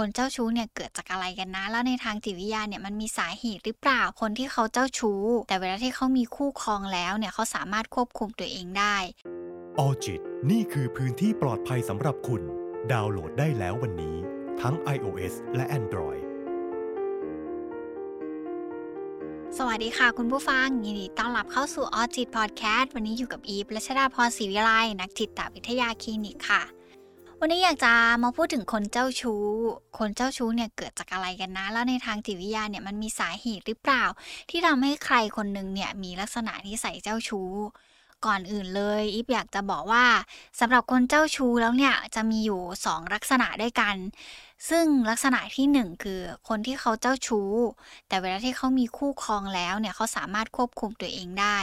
คนเจ้าชู้เนี่ยเกิดจากอะไรกันนะ แล้วในทางจิตวิทยาเนี่ยมันมีสาเหตุหรือเปล่าคนที่เขาเจ้าชู้ แต่เวลาที่เขามีคู่ครองแล้วเนี่ยเขาสามารถควบคุมตัวเองได้ออจิตนี่คือพื้นที่ปลอดภัยสำหรับคุณ ดาวน์โหลดได้แล้ววันนี้ ทั้ง iOS และ Android สวัสดีค่ะคุณผู้ฟัง ยินดีต้อนรับเข้าสู่ออจิตพอดแคสต์วันนี้อยู่กับอีฟและชดาพรศรีวิไลนักจิตวิทยาคลินิกค่ะ วันนี้อยากจะมาพูดถึงคนเจ้าชู้ คนเจ้าชู้เนี่ยเกิดจากอะไรกันนะ แล้วในทางจิตวิทยาเนี่ยมันมีสาเหตุหรือเปล่า ที่ทำให้ใครคนหนึ่งเนี่ยมีลักษณะนิสัยเจ้าชู้ ก่อนอื่นเลยอีฟอยากจะบอกว่าสำหรับคนเจ้าชู้แล้วเนี่ยจะมีอยู่ 2 ลักษณะด้วยกัน ซึ่งลักษณะที่ 1 คือคนที่เขาเจ้าชู้ แต่เวลาที่เขามีคู่ครองแล้วเนี่ยเขาสามารถควบคุมตัวเองได้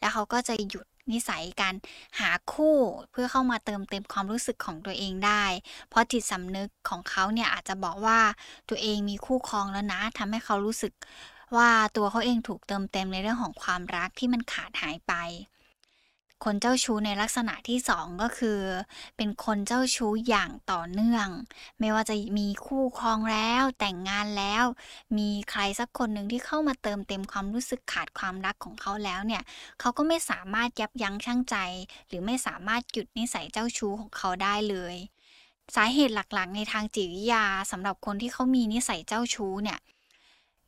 แล้วเขาก็จะหยุด นิสัยการหาคู่เพื่อเข้ามาเติมเต็มความรู้สึกของตัวเองได้ เพราะจิตสำนึกของเขาเนี่ยอาจจะบอกว่าตัวเองมีคู่ครองแล้วนะทำให้เขารู้สึกว่าตัวเขาเองถูกเติมเต็มในเรื่องของความรักที่มันขาดหายไป คนเจ้าชู้ในลักษณะที่สองก็คือ เป็นคนเจ้าชู้อย่างต่อเนื่อง ไม่ว่าจะมีคู่ครองแล้วแต่งงานแล้ว มีใครสักคนหนึ่งที่เข้ามาเติมเต็มความรู้สึกขาดความรักของเขาแล้วเนี่ยเขาก็ไม่สามารถยับยั้งชั่งใจ หรือไม่สามารถหยุดนิสัยเจ้าชู้ของเขาได้เลยสาเหตุหลักๆ ในทางจิตวิทยาสำหรับคนที่เขามีนิสัยเจ้าชู้เนี่ย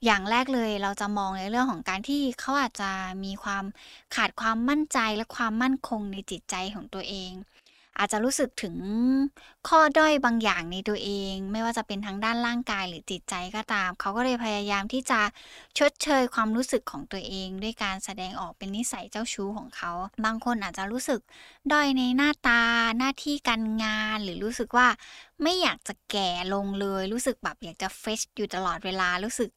อย่างแรกเลยเราจะมองในเรื่องของการที่เขาอาจจะมีความขาดความมั่นใจและความมั่นคงในจิตใจของตัวเอง อาจจะรู้สึกถึงข้อด้อยบางอย่างในตัวเอง ไม่ว่าจะเป็นทั้งด้านร่างกายหรือจิตใจก็ตาม เขาก็เลยพยายามที่จะชดเชยความรู้สึกของตัวเอง ด้วยการแสดงออกเป็นนิสัยเจ้าชู้ของเขา บางคนอาจจะรู้สึกด้อยในหน้าตาหน้าที่การงานหรือรู้สึกว่าไม่อยากจะแก่ลงเลย รู้สึกแบบอยากจะเฟชอยู่ตลอดเวลารู้สึก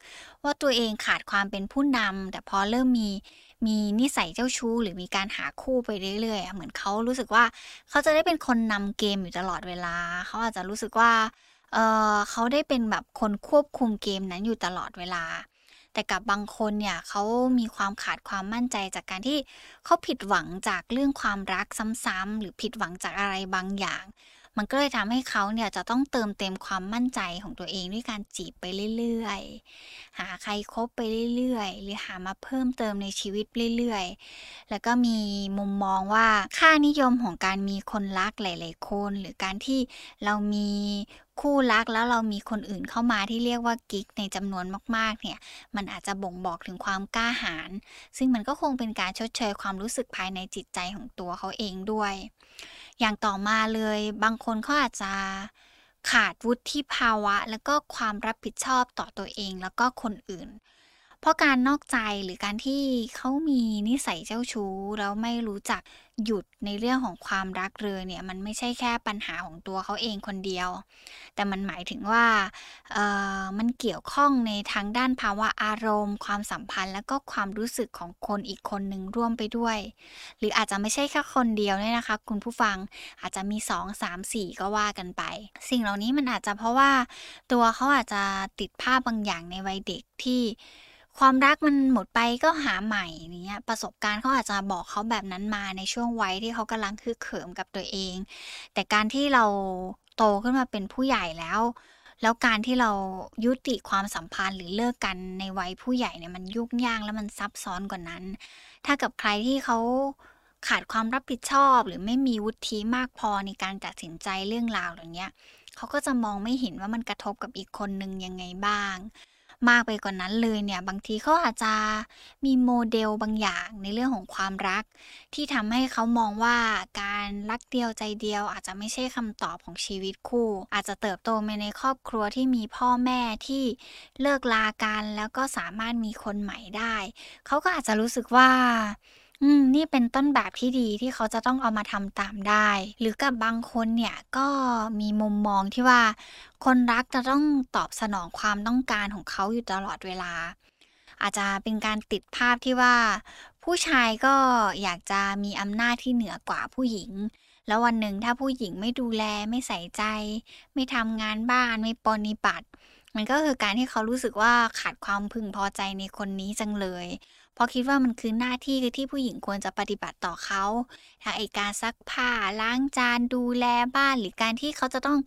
ว่าตัวเองขาดความเป็นผู้นำแต่พอเริ่มมี มีนิสัยเจ้าชู้ หรือมีการหาคู่ไปเรื่อยๆเหมือนเขารู้สึกว่าเขาจะได้เป็นคนนำเกมอยู่ตลอดเวลา เขาอาจจะรู้สึกว่าเออเขาได้เป็นแบบคนควบคุมเกมนั้นอยู่ตลอดเวลา แต่กับบางคนเนี่ยเขามีความขาดความมั่นใจจากการที่เขาผิดหวังจากเรื่องความรักซ้ำๆหรือผิดหวังจากอะไรบางอย่าง มันก็เลยทำให้เขาเนี่ยจะต้องเติมเต็มความมั่นใจของตัวเองด้วยการจีบไปเรื่อยๆ หาใครคบไปเรื่อยๆ หรือหามาเพิ่มเติมในชีวิตเรื่อยๆ แล้วก็มีมุมมองว่าค่านิยมของการมีคนรักหลายๆคน หรือการที่เรามีคู่รักแล้วเรามีคนอื่นเข้ามาที่เรียกว่ากิ๊กในจำนวนมากๆ เนี่ย มันอาจจะบ่งบอกถึงความกล้าหาญซึ่งมันก็คงเป็นการชดเชยความรู้สึกภายในจิตใจของตัวเขาเองด้วย อย่างต่อมาเลย บางคนเขาอาจจะขาดวุฒิภาวะ แล้วก็ความรับผิดชอบต่อตัวเอง แล้วก็คนอื่น เพราะการนอกใจหรือการที่เขามีนิสัยเจ้าชู้แล้วไม่รู้จักหยุดในเรื่องของความรักเลยเนี่ยมันไม่ใช่แค่ปัญหาของตัวเขาเองคนเดียว แต่มันหมายถึงว่าเออมันเกี่ยวข้องในทางด้านภาวะอารมณ์ ความสัมพันธ์ แล้วก็ความรู้สึกของคนอีกคนหนึ่งร่วมไปด้วย หรืออาจจะไม่ใช่แค่คนเดียวเนี่ยนะคะ คุณผู้ฟังอาจจะมี 2 3 4 ก็ว่ากันไป สิ่งเหล่านี้มันอาจจะเพราะว่าตัวเขาอาจจะติดภาพบางอย่างในวัยเด็กที่ ความรักมันหมดไปก็หาใหม่เนี้ยประสบการณ์เขาอาจจะบอกเขาแบบนั้นมาในช่วงวัยที่เขากำลังคือเขิมกับตัวเอง แต่การที่เราโตขึ้นมาเป็นผู้ใหญ่แล้ว แล้วการที่เรายุติความสัมพันธ์หรือเลิกกันในวัยผู้ใหญ่เนี่ยมันยุ่งยากแล้วมันซับซ้อนกว่านั้น ถ้ากับใครที่เขาขาดความรับผิดชอบ หรือไม่มีวุฒิมากพอในการตัดสินใจเรื่องราวอย่างเงี้เขาก็จะมองไม่เห็นว่ามันกระทบกับอีกคนนึงยังไงบ้าง มากไปกว่านนั้นเลยเนี่ยบางทีเขาอาจจะมีโมเดลบางอย่างในเรื่องของความรัก ที่ทำให้เขามองว่าการรักเดียวใจเดียว อาจจะไม่ใช่คำตอบของชีวิตคู่ อาจจะเติบโตมาในครอบครัวที่มีพ่อแม่ที่เลิกลากันแล้วก็สามารถมีคนใหม่ได้ เขาก็อาจจะรู้สึกว่า อืม นี่เป็นต้นแบบที่ดีที่เขาจะต้องเอามาทำตามได้ หรือกับบางคนเนี่ยก็มีมุมมองที่ว่า คนรักจะต้องตอบสนองความต้องการของเขาอยู่ตลอดเวลา อาจจะเป็นการติดภาพที่ว่า ผู้ชายก็อยากจะมีอำนาจที่เหนือกว่าผู้หญิง แล้ววันหนึ่งถ้าผู้หญิงไม่ดูแลไม่ใส่ใจ ไม่ทำงานบ้านไม่ปฏิบัติมันก็คือการที่เขารู้สึกว่าขาดความพึงพอใจในคนนี้จังเลย เพราะคิดว่ามันคือหน้าที่คือที่ผู้หญิงควรจะปฏิบัติต่อเขาทางไอการซักผ้าล้างจานดูแลบ้านหรือการที่เขาจะต้อง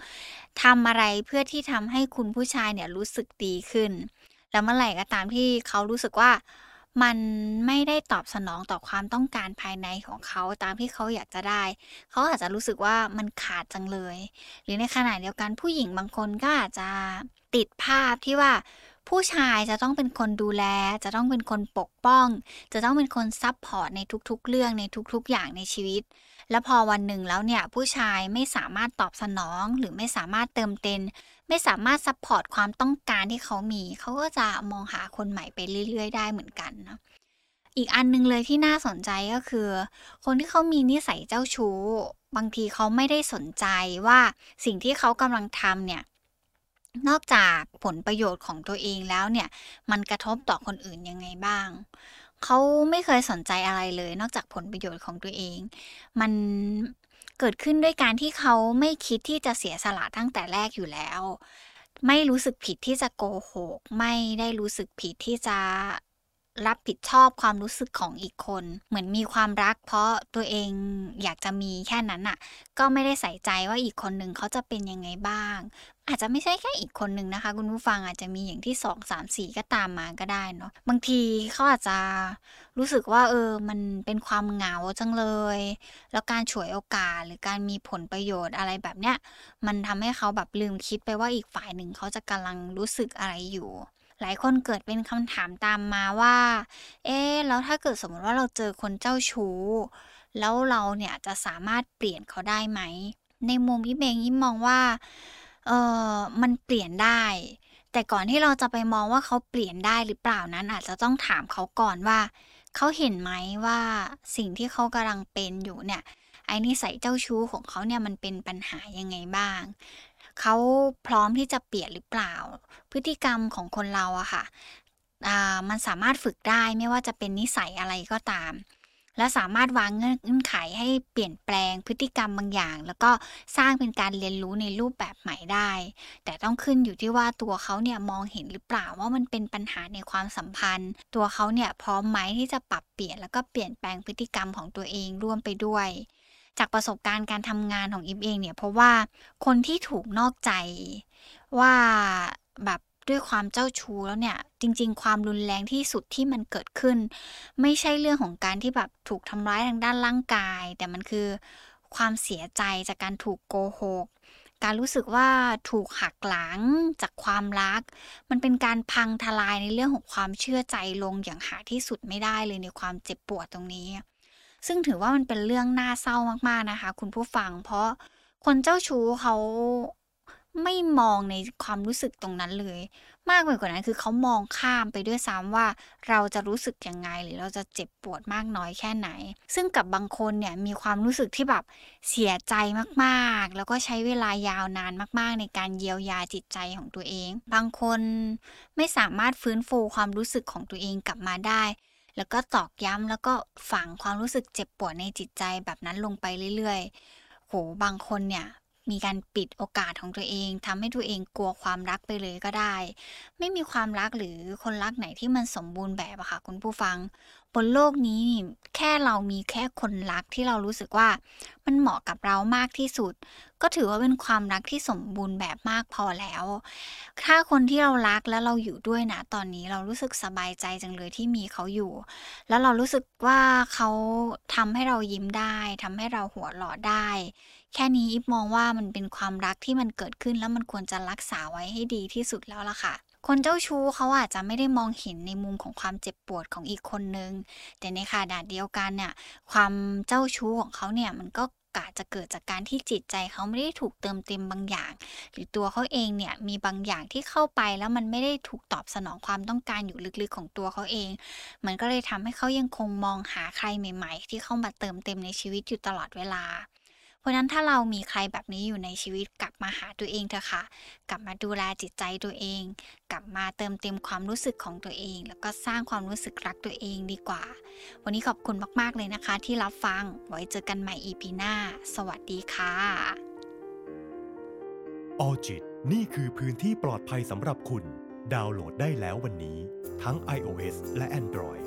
ทำอะไรเพื่อที่ทำให้คุณผู้ชายเนี่ยรู้สึกดีขึ้น แล้วเมื่อไหร่ก็ตามที่เขารู้สึกว่ามันไม่ได้ตอบสนองต่อความต้องการภายในของเขาตามที่เขาอยากจะได้ เขาอาจจะรู้สึกว่ามันขาดจังเลย หรือในขณะเดียวกันผู้หญิงบางคนก็อาจจะติดภาพที่ว่า ผู้ชายจะต้องเป็นคนดูแล จะต้องเป็นคนปกป้อง จะต้องเป็นคน support ในทุกๆ เรื่องในทุกๆ อย่างในชีวิต แล้วพอวันหนึ่งแล้วเนี่ยผู้ชายไม่สามารถตอบสนอง หรือไม่สามารถเติมเต็มไม่สามารถ support ความต้องการที่เขามี เขาก็จะมองหาคนใหม่ไปเรื่อย ๆ ได้เหมือนกันเนาะอีกอันนึงเลยที่น่าสนใจก็คือ คนที่เขามีนิสัยเจ้าชู้ บางทีเขาไม่ได้สนใจว่าสิ่งที่เขากำลังทำเนี่ย นอกจากผลประโยชน์ของตัวเองแล้วเนี่ย มันกระทบต่อคนอื่นยังไงบ้าง เขาไม่เคยสนใจอะไรเลย นอกจากผลประโยชน์ของตัวเอง มันเกิดขึ้นด้วยการที่เขาไม่คิดที่จะเสียสละตั้งแต่แรกอยู่แล้ว ไม่รู้สึกผิดที่จะโกหก ไม่ได้รู้สึกผิดที่จะ รับผิดชอบความรู้สึกของอีกคน เหมือนมีความรัก เพราะตัวเองอยากจะมีแค่นั้นอะก็ไม่ได้ใส่ใจว่าอีกคนหนึ่งเขาจะเป็นยังไงบ้าง อาจจะไม่ใช่แค่อีกคนหนึ่งนะคะ คุณผู้ฟังอาจจะมีอย่างที่สองสามสี่ก็ตามมาก็ได้เนาะบางทีเขาอาจจะรู้สึกว่าเออมันเป็นความเหงาจังเลย แล้วการฉวยโอกาสหรือการมีผลประโยชน์อะไรแบบเนี้ยมันทำให้เขาแบบลืมคิดไปว่าอีกฝ่ายหนึ่งเขาจะกำลังรู้สึกอะไรอยู่ หลายคนเกิดเป็นคำถามตามมาว่า เอ๊แล้วถ้าเกิดสมมติว่าเราเจอคนเจ้าชู้ แล้วเราเนี่ยจะสามารถเปลี่ยนเขาได้ไหม ในมุมพี่เบงยิ้มมองว่า เออมันเปลี่ยนได้ แต่ก่อนที่เราจะไปมองว่าเขาเปลี่ยนได้หรือเปล่านั้น อาจจะต้องถามเขาก่อนว่า เขาเห็นไหมว่าสิ่งที่เขากำลังเป็นอยู่เนี่ยไอ้นิสัยเจ้าชู้ของเขาเนี่ยมันเป็นปัญหายังไงบ้าง เขาพร้อมที่จะเปลี่ยนหรือเปล่า พฤติกรรมของคนเราอะค่ะมันสามารถฝึกได้ไม่ว่าจะเป็นนิสัยอะไรก็ตาม และสามารถวางเงื่อนไขให้เปลี่ยนแปลงพฤติกรรมบางอย่าง แล้วก็สร้างเป็นการเรียนรู้ในรูปแบบใหม่ได้ แต่ต้องขึ้นอยู่ที่ว่าตัวเขาเนี่ยมองเห็นหรือเปล่าว่ามันเป็นปัญหาในความสัมพันธ์ ตัวเขาเนี่ยพร้อมไหมที่จะปรับเปลี่ยนแล้วก็เปลี่ยนแปลงพฤติกรรมของตัวเองร่วมไปด้วย จากประสบการณ์การทำงานของอิฟเองเนี่ยเพราะว่าคนที่ถูกนอกใจว่าแบบด้วยความเจ้าชู้แล้วเนี่ย จริง ๆ ความรุนแรงที่สุดที่มันเกิดขึ้น ไม่ใช่เรื่องของการที่แบบถูกทำร้ายทางด้านร่างกาย แต่มันคือความเสียใจจากการถูกโกหกการรู้สึกว่าถูกหักหลังจากความรัก มันเป็นการพังทลายในเรื่องของความเชื่อใจลงอย่างหาที่สุดไม่ได้เลยในความเจ็บปวดตรงนี้ ซึ่งถือว่ามันเป็นเรื่องน่าเศร้ามากๆนะคะ คุณผู้ฟัง เพราะคนเจ้าชู้เขาไม่มองในความรู้สึกตรงนั้นเลย มากไปกว่านั้นคือเขามองข้ามไปด้วยซ้ำว่า เราจะรู้สึกยังไง หรือเราจะเจ็บปวดมากน้อยแค่ไหน ซึ่งกับบางคนเนี่ยมีความรู้สึกที่แบบเสียใจมากๆ แล้วก็ใช้เวลายาวนานมากๆ ในการเยียวยาจิตใจของตัวเอง บางคนไม่สามารถฟื้นฟูความรู้สึกของตัวเองกลับมาได้ แล้วก็ตอกย้ำแล้วก็ฝังความรู้สึกเจ็บปวดในจิตใจแบบนั้นลงไปเรื่อยๆ โห บางคนเนี่ย มีการปิดโอกาสของตัวเองทำให้ตัวเองกลัวความรักไปเลยก็ได้ ไม่มีความรักหรือคนรักไหนที่มันสมบูรณ์แบบอะค่ะคุณผู้ฟัง บนโลกนี้แค่เรามีแค่คนรักที่เรารู้สึกว่า มันเหมาะกับเรามากที่สุด ก็ถือว่าเป็นความรักที่สมบูรณ์แบบมากพอแล้ว ถ้าคนที่เรารักแล้วเราอยู่ด้วยนะตอนนี้เรารู้สึกสบายใจจังเลยที่มีเขาอยู่ แล้วเรารู้สึกว่าเขาทำให้เรายิ้มได้ทำให้เราหัวเราะได้ แค่นี้อิฟมองว่ามันเป็นความรักที่มันเกิดขึ้นแล้วมันควรจะรักษาไว้ให้ดีที่สุดแล้วล่ะค่ะ คนเจ้าชู้เขาอาจจะไม่ได้มองเห็นในมุมของความเจ็บปวดของอีกคนนึง แต่ในขณะเดียวกันเนี่ยความเจ้าชู้ของเขาเนี่ยมันก็กาจะเกิดจากการที่จิตใจเขาไม่ได้ถูกเติมเต็มบางอย่าง หรือตัวเขาเองเนี่ยมีบางอย่างที่เข้าไปแล้วมันไม่ได้ถูกตอบสนองความต้องการอยู่ลึกๆของตัวเขาเอง มันก็เลยทำให้เขายังคงมองหาใครใหม่ ๆ ที่เข้ามาเติมเต็มในชีวิตอยู่ตลอดเวลา เพราะนั้นถ้าเรามีใครแบบนี้อยู่ในชีวิตกลับมาหาตัวเองเถอะค่ะ กลับมาดูแลจิตใจตัวเอง กลับมาเติมเต็มความรู้สึกของตัวเอง แล้วก็สร้างความรู้สึกรักตัวเองดีกว่า วันนี้ขอบคุณมากๆเลยนะคะ ที่รับฟังไว้เจอกันใหม่อีพีหน้า สวัสดีค่ะออจิตนี่คือพื้นที่ปลอดภัยสำหรับคุณ ดาวน์โหลดได้แล้ววันนี้ ทั้ง iOS และ Android